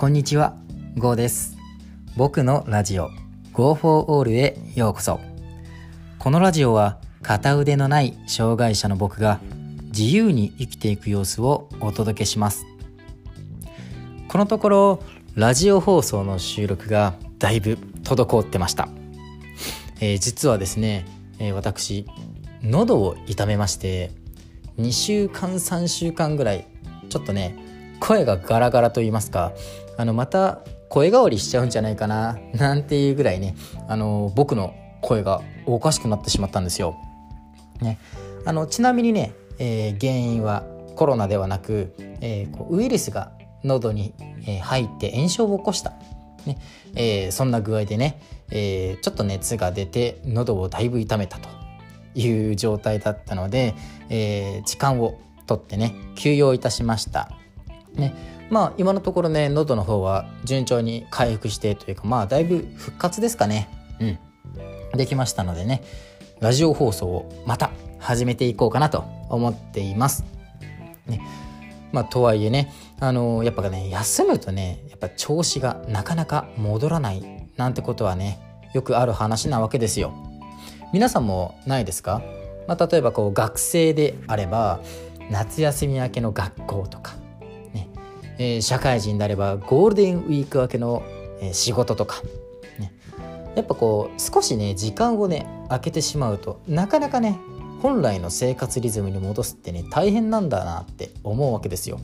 こんにちは、ゴーです。僕のラジオ Go for All へようこそ。このラジオは片腕のない障害者の僕が自由に生きていく様子をお届けします。このところラジオ放送の収録がだいぶ滞ってました。えー実はですね、えー私喉を痛めまして2週間3週間ぐらいちょっとね声がガラガラと言いますかあのまた声変わりしちゃうんじゃないかななんていうぐらいねあの僕の声がおかしくなってしまったんですよ。ね、あのちなみにね、えー原因はコロナではなく、えーこうウイルスが喉に、え入って炎症を起こした、ねえーそんな具合でね、えーちょっと熱が出て喉をだいぶ痛めたという状態だったので、えー時間をとってね休養いたしました。ね、まあ今のところね喉の方は順調に回復してというかまあだいぶ復活ですかねうんできましたのでねラジオ放送をまた始めていこうかなと思っています。ね、まあとはいえねあのやっぱね休むとねやっぱ調子がなかなか戻らないなんてことはねよくある話なわけですよ。皆さんもないですか、まあ、例えばこう学生であれば夏休み明けの学校とか、ねえー社会人であればゴールデンウィーク明けの、えー仕事とか、ね、やっぱこう少しね時間をね空けてしまうとなかなかね本来の生活リズムに戻すってね大変なんだなって思うわけですよ。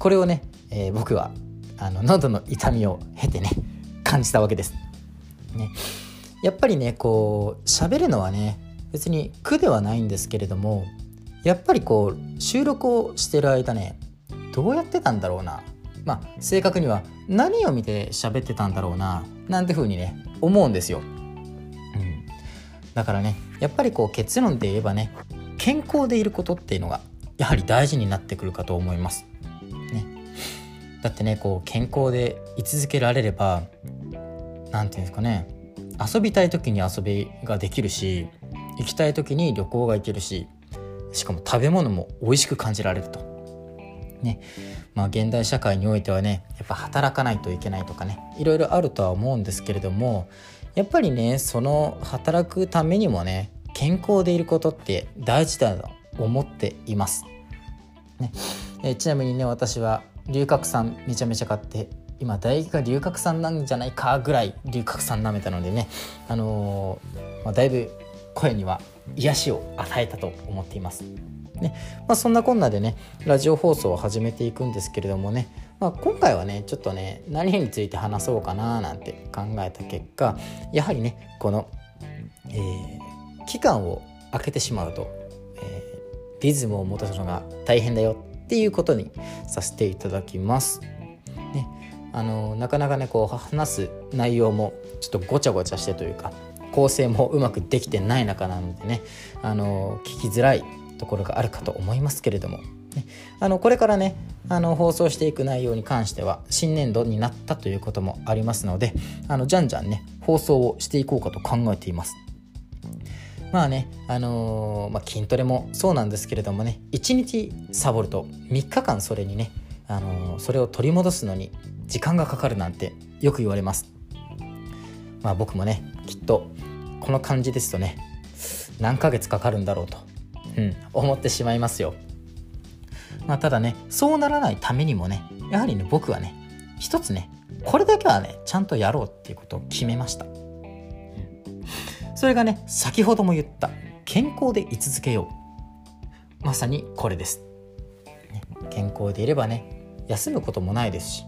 これをね、えー僕はあの喉の痛みを経てね感じたわけです。ね、やっぱりねこう喋るのはね別に苦ではないんですけれどもやっぱりこう収録をしてる間ねどうやってたんだろうなまあ正確には何を見て喋ってたんだろうななんて風にね思うんですよ。うん、だからねやっぱりこう結論で言えばね健康でいることっていうのがやはり大事になってくるかと思います。ね、だってねこう健康で居続けられればなんていうんですかね遊びたい時に遊びができるし行きたい時に旅行が行けるししかも食べ物も美味しく感じられると。ねまあ現代社会においてはねやっぱ働かないといけないとかねいろいろあるとは思うんですけれどもやっぱりねその働くためにもね健康でいることって大事だと思っています。ねえちなみにね私は龍角散めちゃめちゃ買って今唾液が龍角散なんじゃないかぐらい龍角散舐めたのでねあのーまあ、だいぶ声には癒しを与えたと思っています。ね。まあ、そんなこんなでねラジオ放送を始めていくんですけれどもね、まあ、今回はねちょっとね何について話そうかななんて考えた結果やはりねこの、えー期間を空けてしまうと、えーリズムを戻すのが大変だよっていうことにさせていただきます。ね、あのなかなかねこう話す内容もちょっとごちゃごちゃしてというか構成もうまくできてない中なのでねあの聞きづらいところがあるかと思いますけれども、ね、あのこれからねあの放送していく内容に関しては新年度になったということもありますのであのじゃんじゃんね放送をしていこうかと考えています。まあね、あのーまあ、筋トレもそうなんですけれどもね1日サボると3日間それにね、あのーそれを取り戻すのに時間がかかるなんてよく言われます。まあ僕もねきっとこの感じですとね何ヶ月かかるんだろうと、うん、思ってしまいますよ。まあただねそうならないためにもねやはりね僕はね一つねこれだけはねちゃんとやろうっていうことを決めました。それがね先ほども言った健康で居続けようまさにこれです、ね健康でいればね休むこともないですし、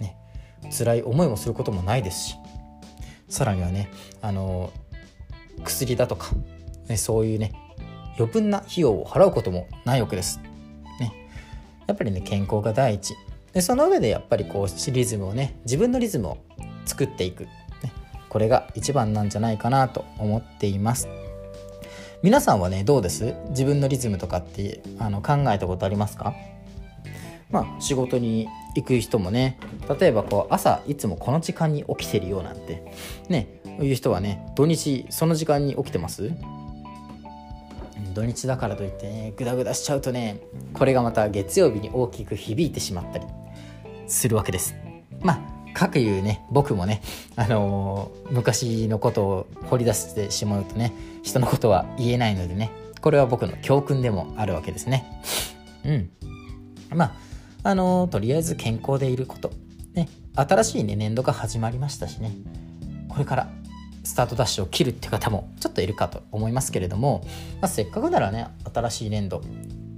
ね、辛い思いもすることもないですしさらにはねあの薬だとか、ね、そういうね余分な費用を払うこともないわけです、ね、やっぱりね健康が第一。でその上でやっぱりこうリズムをね自分のリズムを作っていく、ね、これが一番なんじゃないかなと思っています。皆さんはねどうです？自分のリズムとかってあの考えたことありますか？まあ仕事に行く人もね例えばこう朝いつもこの時間に起きてるよなんてね。いう人はね土日その時間に起きてます？土日だからといってねグダグダしちゃうとねこれがまた月曜日に大きく響いてしまったりするわけです。まあ各いうね僕もね、あのー、昔のことを掘り出してしまうとね人のことは言えないのでねこれは僕の教訓でもあるわけですね。うん。まああのー、とりあえず健康でいること。ね。新しいね年度が始まりましたしね。これからスタートダッシュを切るって方もちょっといるかと思いますけれども、まあ、せっかくならね新しい年度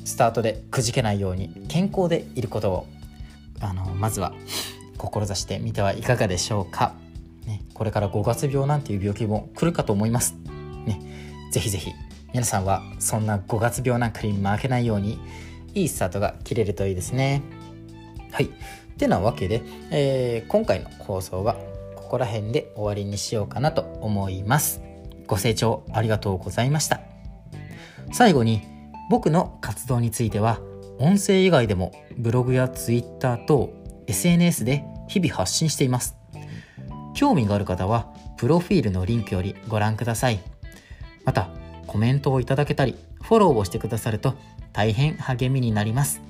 スタートでくじけないように健康でいることをあのまずは志してみてはいかがでしょうか、ね、これから5月病なんていう病気も来るかと思います、ね、ぜひぜひ皆さんはそんな5月病なんかに負けないようにいいスタートが切れるといいですね。はい。てなわけで、えー、今回の放送はここら辺で終わりにしようかなと思いますご清聴ありがとうございました最後に僕の活動については音声以外でもブログやツイッター等 SNS で日々発信しています。興味がある方は、プロフィールのリンクよりご覧ください。また、コメントをいただけたり、フォローをしてくださると大変励みになります。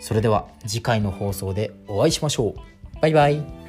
それでは次回の放送でお会いしましょう。バイバイ。